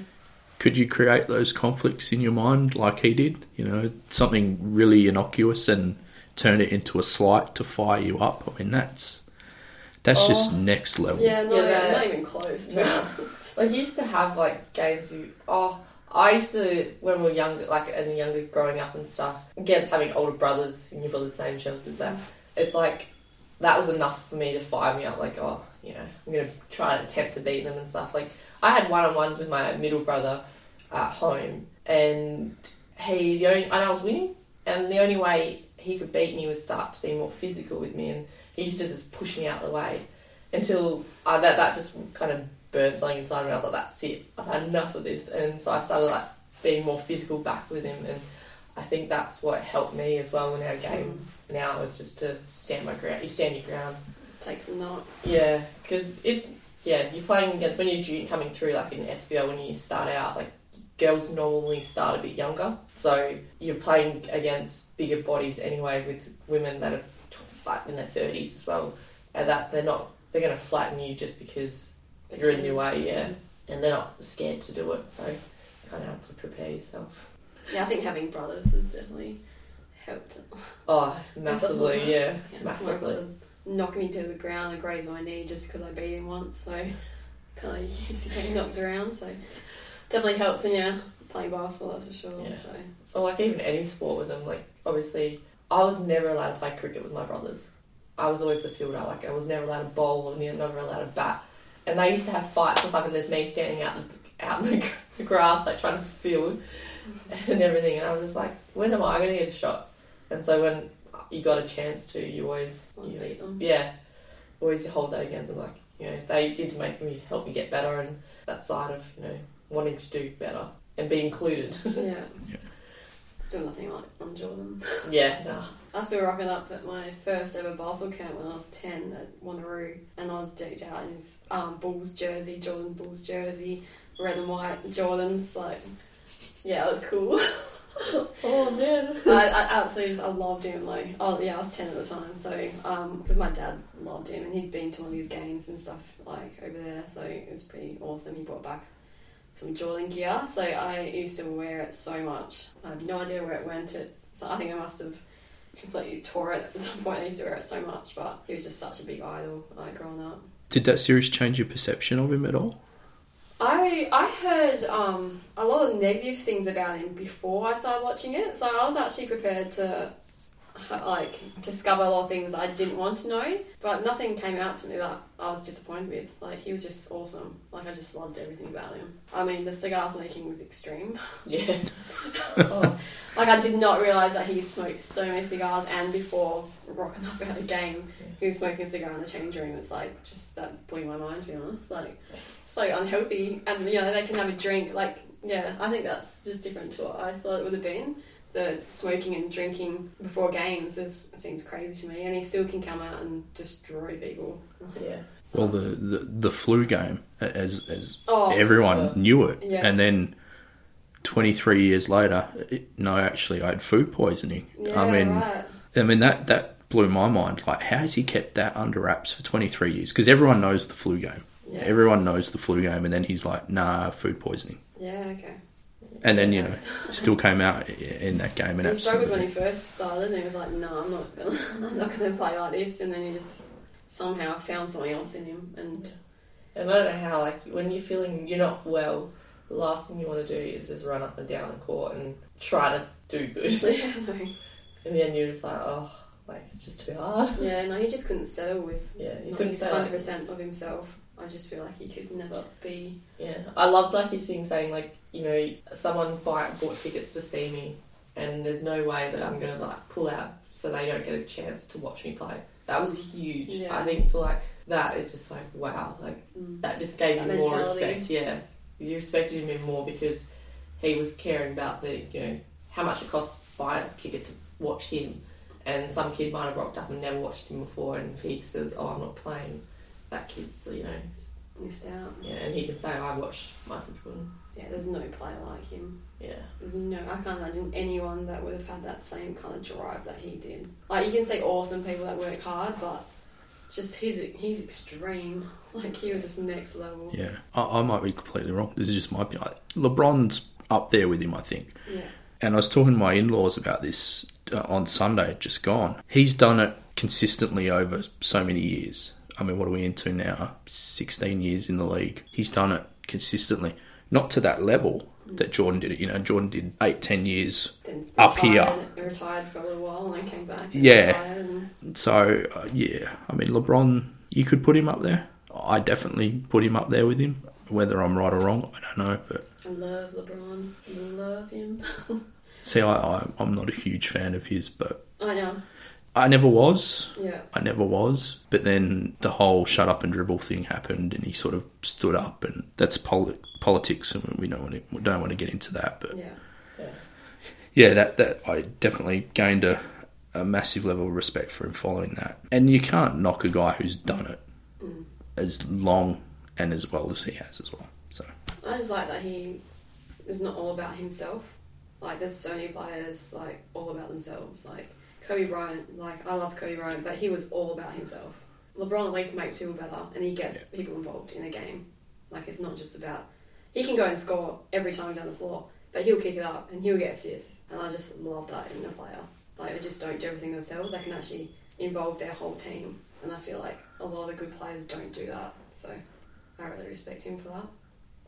Could you create those conflicts in your mind like he did? You know, something really innocuous and turn it into a slight to fire you up. I mean, that's that's just Oh. next level. Yeah. Not, Yeah, that- not even close. To be No. Like you used to have like games you oh I used to when we were younger like and younger growing up and stuff against having older brothers and your brother's the same Chelsea as that it's like that was enough for me to fire me up like oh you know I'm gonna try and attempt to beat them and stuff like I had one on ones with my middle brother at home and he the only and I was winning and the only way he could beat me was start to be more physical with me and he used to just push me out of the way until uh, that that just kind of burned something inside me. I was like, that's it. I've had enough of this, and so I started like being more physical back with him, and I think that's what helped me as well in our game. Now is just to stand my ground. You stand your ground. Take some knocks. Yeah, because it's yeah you're playing against when you're coming through like in SBL when you start out like girls normally start a bit younger, so you're playing against bigger bodies anyway with women that are like in their thirties as well, and that they're not they're going to flatten you just because you're in your way, yeah, mm-hmm. and they're not scared to do it, so you kind of have to prepare yourself. Yeah, I think having brothers has definitely helped. Oh, massively, yeah, Yeah, massively. Knock me to the ground and graze my knee just because I beat him once. So kind of used to getting knocked around. So definitely helps when you're playing basketball. That's for sure. Yeah. So or like even any sport with them. Like obviously, I was never allowed to play cricket with my brothers. I was always the fielder. Like I was never allowed to bowl or never allowed to bat. And they used to have fights or something. There's me standing out in the, out in the grass, like trying to field and everything. And I was just like, when am I going to get a shot? And so when you got a chance to, you always, you, beat yeah, always hold that against them. Like, you know, they did make me help me get better, and that side of you know wanting to do better and be included. Yeah. Yeah. Still nothing like on Jordan. yeah, nah. I still rocking up at my first ever Basel camp when I was 10 at Wanneroo and I was decked out in his um, Bulls jersey, Jordan Bulls jersey, red and white Jordans. Like, yeah, it was cool. Oh man. I, I absolutely just, I loved him. Like, oh yeah, I was 10 at the time. So, because my dad loved him and he'd been to one of his games and stuff like over there. So it was pretty awesome. He brought back some Jordan gear. So I used to wear it so much. I have no idea where it went. It, so I think I must have completely tore it at some point. I used to wear it so much, but he was just such a big idol like growing up. Did that series change your perception of him at all? I I heard um, a lot of negative things about him before I started watching it, so I was actually prepared to like discover a lot of things I didn't want to know, but nothing came out to me that I was disappointed with. Like he was just awesome. Like I just loved everything about him. I mean, the cigars making was extreme. Yeah. oh, Like I did not realize that he smoked so many cigars, and before rocking up at the game, he was smoking a cigar in the change room. It's like just that blew my mind to be honest. Like so unhealthy, and you know they can have a drink. Like yeah, I think that's just different to what I thought it would have been. The smoking and drinking before games is seems crazy to me, and he still can come out and destroy people. yeah. Well, the, the, the flu game, as as Oh, everyone yeah. knew it, Yeah. and then twenty three years later, it, no, actually, I had food poisoning. yeah, I mean, right. I mean that that blew my mind. Like, how has he kept that under wraps for twenty three years? Because everyone knows the flu game. Yeah. Everyone knows the flu game, and then he's like, "Nah, food poisoning," yeah, okay. and then you know, still came out in that game and He struggled when he first started, and he was like, "No, I'm not gonna, I'm not gonna play like this." And then he just somehow found something else in him, and And I don't know how, like, when you're feeling you're not well, the last thing you want to do is just run up and down the court and try to do good. yeah, no, In the end, you're just like, oh, like, it's just too hard. yeah, no, he just couldn't settle with Yeah, he couldn't his say Hundred percent of himself. I just feel like he could never be. Yeah, I loved like his thing saying like, you know, someone's buy, bought tickets to see me, and there's no way that I'm gonna like pull out so they don't get a chance to watch me play. That was huge. Yeah. I think for like that is just like wow, like Mm. that just gave That you more respect. Yeah, you respected him more because he was caring about the you know how much it costs to buy a ticket to watch him, and some kid might have rocked up and never watched him before, and he says, "Oh, I'm not playing," that kid's you know Missed out. yeah, and he can say, "I watched Michael Jordan." Yeah, there's no player like him. Yeah. There's no, I can't imagine anyone that would have had that same kind of drive that he did. Like you can say awesome people that work hard, but just he's he's extreme. Like he was just next level. Yeah, I, I might be completely wrong. This is just my opinion. LeBron's up there with him, I think. Yeah. And I was talking to my in laws about this uh, on Sunday, just gone. He's done it consistently over so many years. I mean, what are we into now? 16 years in the league. He's done it consistently. Not to that level that Jordan did it. You know, Jordan did eight, ten years. Then Up here. retired, Retired for a little while and then came back. Yeah. and- So, uh, yeah, I mean, LeBron, you could put him up there. I definitely put him up there with him. Whether I'm right or wrong, I don't know. But I love LeBron. I love him. see, I, I, I'm not a huge fan of his, but I know. I never was. Yeah. I never was. But then the whole shut up and dribble thing happened, and he sort of stood up, and that's poli- politics, and we don't want to we don't want to get into that. But Yeah. yeah, that that I definitely gained a, a massive level of respect for him following that. And you can't knock a guy who's done it Mm. as long and as well as he has as well. So I just like that he is not all about himself. Like there's so many players like all about themselves. Like Kobe Bryant, like I love Kobe Bryant, but he was all about himself. LeBron at least makes people better and he gets people involved in a game. Like it's not just about he can go and score every time down the floor, but he'll kick it up and he'll get assists. And I just love that in a player. Like they just don't do everything themselves. They can actually involve their whole team. And I feel like a lot of the good players don't do that. So I really respect him for that.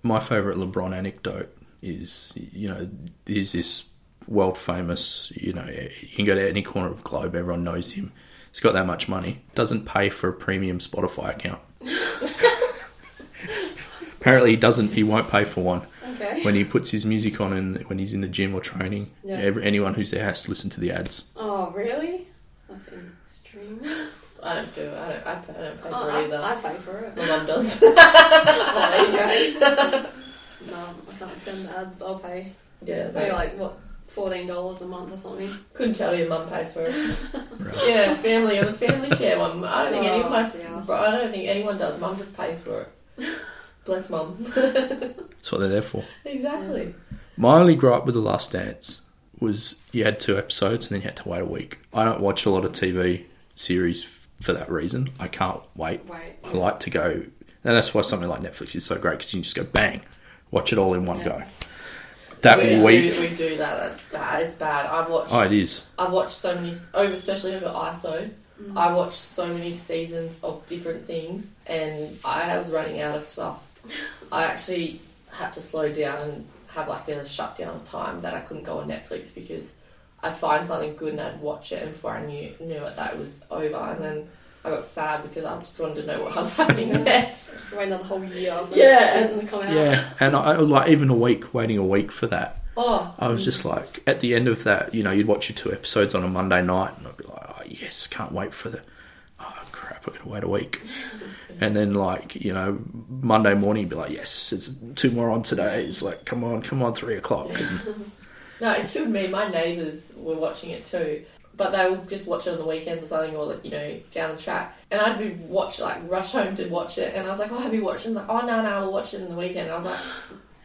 my favourite LeBron anecdote is, you know, there's this world famous, you know, you can go to any corner of the globe, everyone knows him. He's got that much money, doesn't pay for a premium Spotify account. Apparently, he doesn't. He won't pay for one Okay. when he puts his music on and when he's in the gym or training. Yeah. Every, anyone who's there has to listen to the ads. Oh, really? That's extreme. I don't do it. I don't. I, pay- I don't pay Oh, for I, it either. I pay for it. My mum does. oh, there you go. no, I can't send the ads. I'll pay. yeah. So no. like what, fourteen dollars a month or something. Couldn't tell you, mum pays for it. Right. Yeah, family or the family share one. I don't think Oh, anyone. dear. Bro, I don't think anyone does. Mum just pays for it. Bless mum. That's what they're there for. exactly. My only gripe with The Last Dance was you had two episodes and then you had to wait a week. I don't watch a lot of TV series f- for that reason. I can't wait. Wait. I like to go, and that's why something like Netflix is so great because you can just go bang, watch it all in one Yeah. go. That we week, do, we do that. That's bad. It's bad. I've watched. oh, it is. I've watched so many, over especially over ISO. Mm. I watched so many seasons of different things, and I was running out of stuff. I actually had to slow down and have like a shutdown time that I couldn't go on Netflix because I'd find something good and I'd watch it, and before I knew knew it, that was over. And then I got sad because I just wanted to know what was happening next. Wait another whole year for Yeah. the season to come out. Yeah, and I like even a week, waiting a week for that. Oh, I was just like, at the end of that, you know, you'd watch your two episodes on a Monday night, and I'd be like, oh yes, can't wait for the. Oh crap, I've got to wait a week. And then, like, you know, Monday morning, you'd be like, yes, it's two more on today. It's like, come on, come on, three o'clock. And No, it killed me. My neighbours were watching it too, but they will just watch it on the weekends or something, or like you know down the track. And I'd be watch like rush home to watch it, and I was like, "Oh, have you watched it?" And like, "Oh, no, no, we'll watch it in the weekend." And I was like,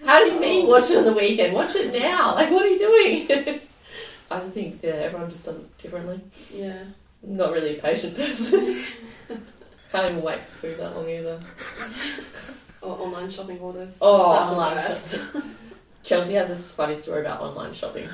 "How do you mean watch it on the weekend? Watch it now! Like, what are you doing?" I think yeah, everyone just does it differently. Yeah. I'm not really a patient person. Can't even wait for food that long either. Or online shopping orders. Oh, That's the best. Chelsea has this funny story about online shopping.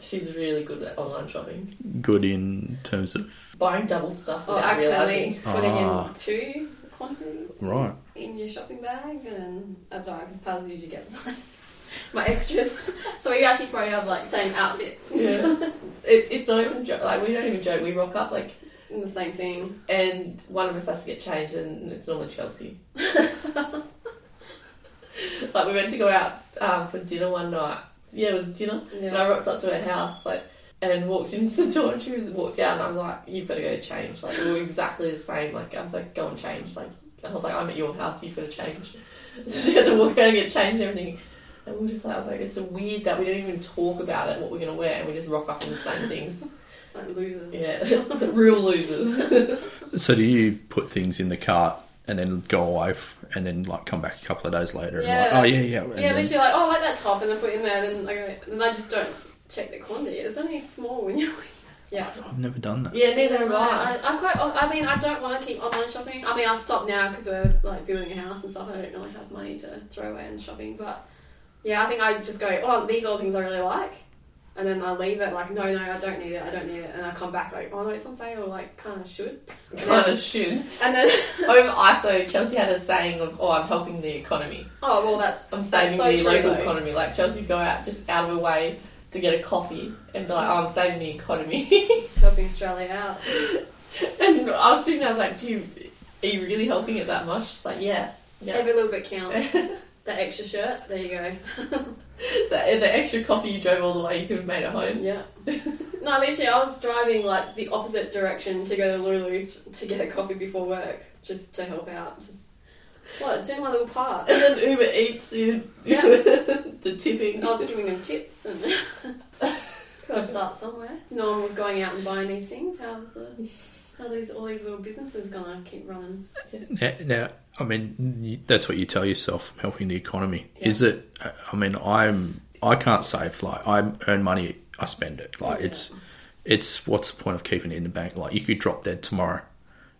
She's really good at online shopping. good in terms of Buying double stuff Or without accidentally realising. putting Ah. in two quantities right. in your shopping bag, and that's alright because Paz usually gets my extras. So we actually probably have like same outfits Yeah. It, it's not even joke. Like we don't even joke. We rock up like, in the same scene. and one of us has to get changed, and it's normally Chelsea. like we went to go out um, for dinner one night. Yeah, it was dinner, and I Yeah. rocked up to her house like. And walked into the door and she was walked out and I was like, You've got to go change. Like we were exactly the same. Like I was like, Go and change. Like I was like, I'm at your house, you've got to change. So she had to walk out and get changed and everything. And we were just like I was like, It's so weird that we don't even talk about it, what we're gonna wear, and we just rock up in the same things. Like losers. Yeah. The real losers. So do you put things in the cart and then go away f- and then like come back a couple of days later Yeah. and like, oh yeah, yeah. And Yeah, then- literally like, oh, I like that top, and then put it in there, and then I go, I just don't check the quantity. It's only small when you're, Yeah. I've never done that. yeah, neither have I. I, I'm quite. I mean, I don't want to keep online shopping. I mean, I've stopped now because we're like building a house and stuff. I don't really have money to throw away in shopping, but yeah, I think I just go, oh, these are the things I really like, and then I leave it like, no, no, I don't need it, I don't need it, and I come back like, oh no, it's on sale, or like kind of should, Kind of should. and then Over ISO, Chelsea had a saying of, "Oh, I'm helping the economy. oh well, that's I'm That's saving so the local though. economy." Like Chelsea go out just out of her way to get a coffee and be like, "Oh, I'm saving the economy." just helping Australia out. and I was sitting there, I was like, "Do you, are you really helping it that much?" She's like, "Yeah, yeah." Every little bit counts. That extra shirt, there you go. the, the extra coffee you drove all the way, you could have made at home. Yeah. no, literally, I was driving like the opposite direction to go to Lulu's to get a coffee before work, just to help out. Just what, doing my little part. And then Uber Eats, you, Yeah. the tipping. I was giving them tips and gotta start somewhere. No one was going out and buying these things. How the how these all these little businesses gonna keep running? Now, now, I mean, that's what you tell yourself, helping the economy. Yeah. Is it? I mean, I'm. I can't save. Like, I earn money, I spend it. Like, Yeah. it's. It's what's the point of keeping it in the bank? Like, you could drop dead tomorrow,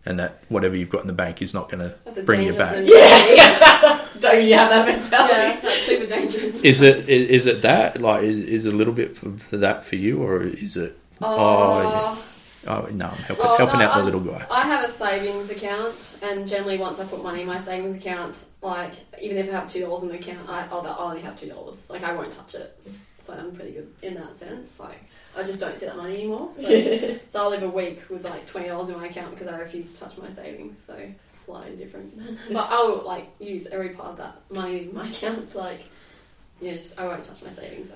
and that whatever you've got in the bank is not going to bring you back. mentality. Yeah, don't you have that mentality? yeah, that's super dangerous. Is it? Is, is it that? Like, is, is it a little bit for, for that for you, or is it? Oh, Oh Oh, no, I'm helping, Oh, helping no, out the I'm- little guy. I have a savings account, and generally, once I put money in my savings account, like even if I have two dollars in the account, I oh, I'll, I'll only have two dollars. Like I won't touch it. So I'm pretty good in that sense. Like I just don't see that money anymore. So, so I'll live a week with like twenty dollars in my account because I refuse to touch my savings. So slightly different. but I'll like use every part of that money in my account. Like yeah, just I won't touch my savings. So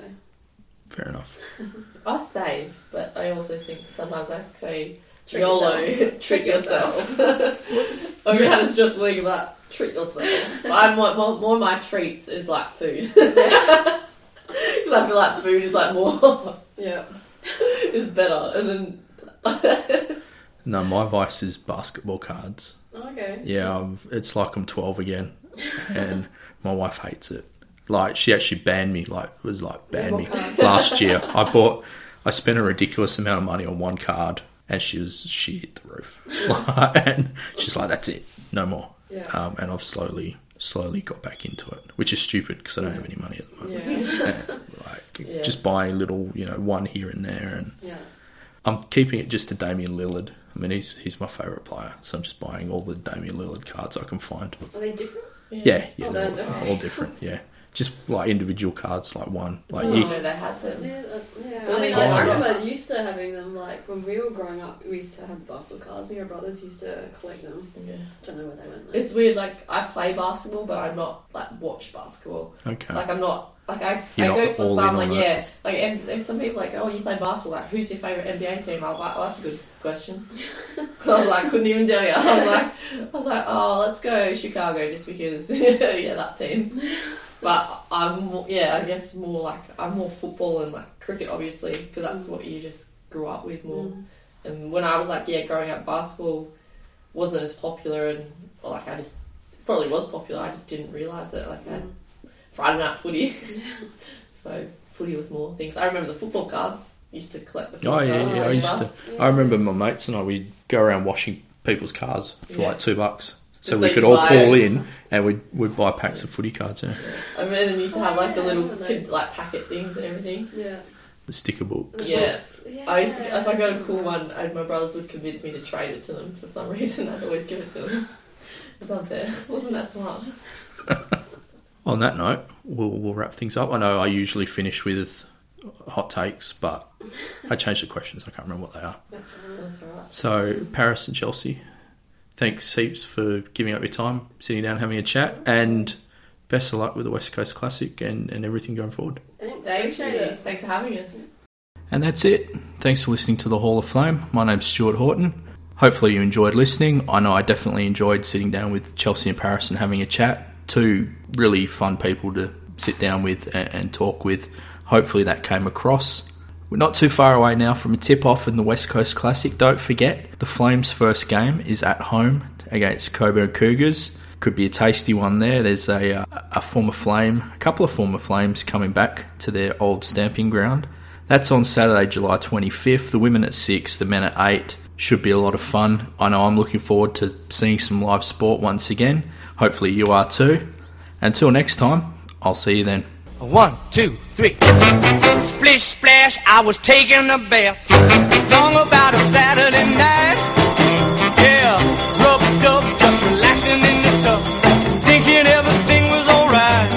fair enough. I save, but I also think sometimes I say Treat YOLO, yourself. treat yourself. I mean, it's just week about treat yourself. I'm more, more, more of my treats is like food. Because I feel like food is like more Yeah. is better, and then No, my vice is basketball cards. Okay. Yeah, I'm, it's like I'm 12 again, and my wife hates it. Like she actually banned me. Like was like banned me last year. I bought, I spent a ridiculous amount of money on one card, and she was she hit the roof. and she's like, "That's it, no more." Yeah. Um, and I've slowly, slowly got back into it, which is stupid because I don't have any money at the moment. Yeah. Like Yeah. just buying little, you know, one here and there, and Yeah. I'm keeping it just to Damian Lillard. I mean, he's he's my favourite player, so I'm just buying all the Damian Lillard cards I can find. Are they different? Yeah, yeah, Oh, they're they're- all, okay. all different. Yeah, just like individual cards, like one, like I didn't you. know they had them. Yeah, uh, yeah. I mean, they I, I are. remember used to having them like when we were growing up. We used to have basketball cards. Me and my brothers used to collect them. Yeah. Don't know where they went. Though. It's weird. Like I play basketball, but I'm not like watch basketball. Okay. Like I'm not like I, You're I go for some like on it. yeah like and there's some people like oh you play basketball like who's your favorite NBA team I was like oh that's a good question I was like couldn't even tell you I was like I was like oh let's go Chicago just because yeah that team but I'm more, yeah I guess more like I'm more football and like cricket obviously because that's Mm. what you just grew up with more Mm. and when I was like yeah growing up basketball wasn't as popular and well, like I just probably was popular I just didn't realize it like I had Mm. Friday night footy. so footy was more things. I remember the football cards. Used to collect the Oh yeah, yeah. I used stuff. to. I remember my mates and I. We'd go around washing people's cars for Yeah. like two bucks, so Just we so could all pull it. in and we'd we'd buy packs of footy cards. Yeah, I mean, and used to have like the little kids like packet things and everything. Yeah. the sticker books. Yes. Yeah. I used to, if I got a cool one, I, my brothers would convince me to trade it to them for some reason. I'd always give it to them. It was unfair. Wasn't that smart? On that note, we'll we'll wrap things up. I know I usually finish with hot takes, but I changed the questions. I can't remember what they are. That's right. That's alright. So Paris and Chelsea, thanks heaps for giving up your time, sitting down, having a chat, and best of luck with the West Coast Classic and, and everything going forward. Thanks. Thank Appreciate it. Thanks for having us. And that's it. Thanks for listening to the Hall of Flame. My name's Stuart Horton. Hopefully you enjoyed listening. I know I definitely enjoyed sitting down with Chelsea and Paris and having a chat. Two really fun people to sit down with and, and talk with. Hopefully that came across. We're not too far away now from a tip off in the West Coast Classic. Don't forget, the Flames' first game is at home against Cockburn Cougars. Could be a tasty one there. There's a, uh, a former Flame, a couple of former Flames coming back to their old stamping ground. That's on Saturday, July 25th. The women at 6, the men at 8. Should be a lot of fun. I know I'm looking forward to seeing some live sport once again. Hopefully you are too. Until next time, I'll see you then. One, two, three. Splish splash, I was taking a bath. Long about a Saturday night. Yeah, rubbed up, just relaxing in the tub. Thinking everything was alright.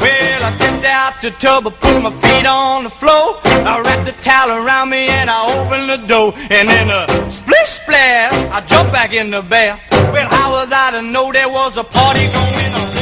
Well, I stepped out the tub, I put my feet on the floor. I wrapped the towel around me and I opened the door. And then a splish splash, I jumped back in the bath. Well, how was I to know there was a party going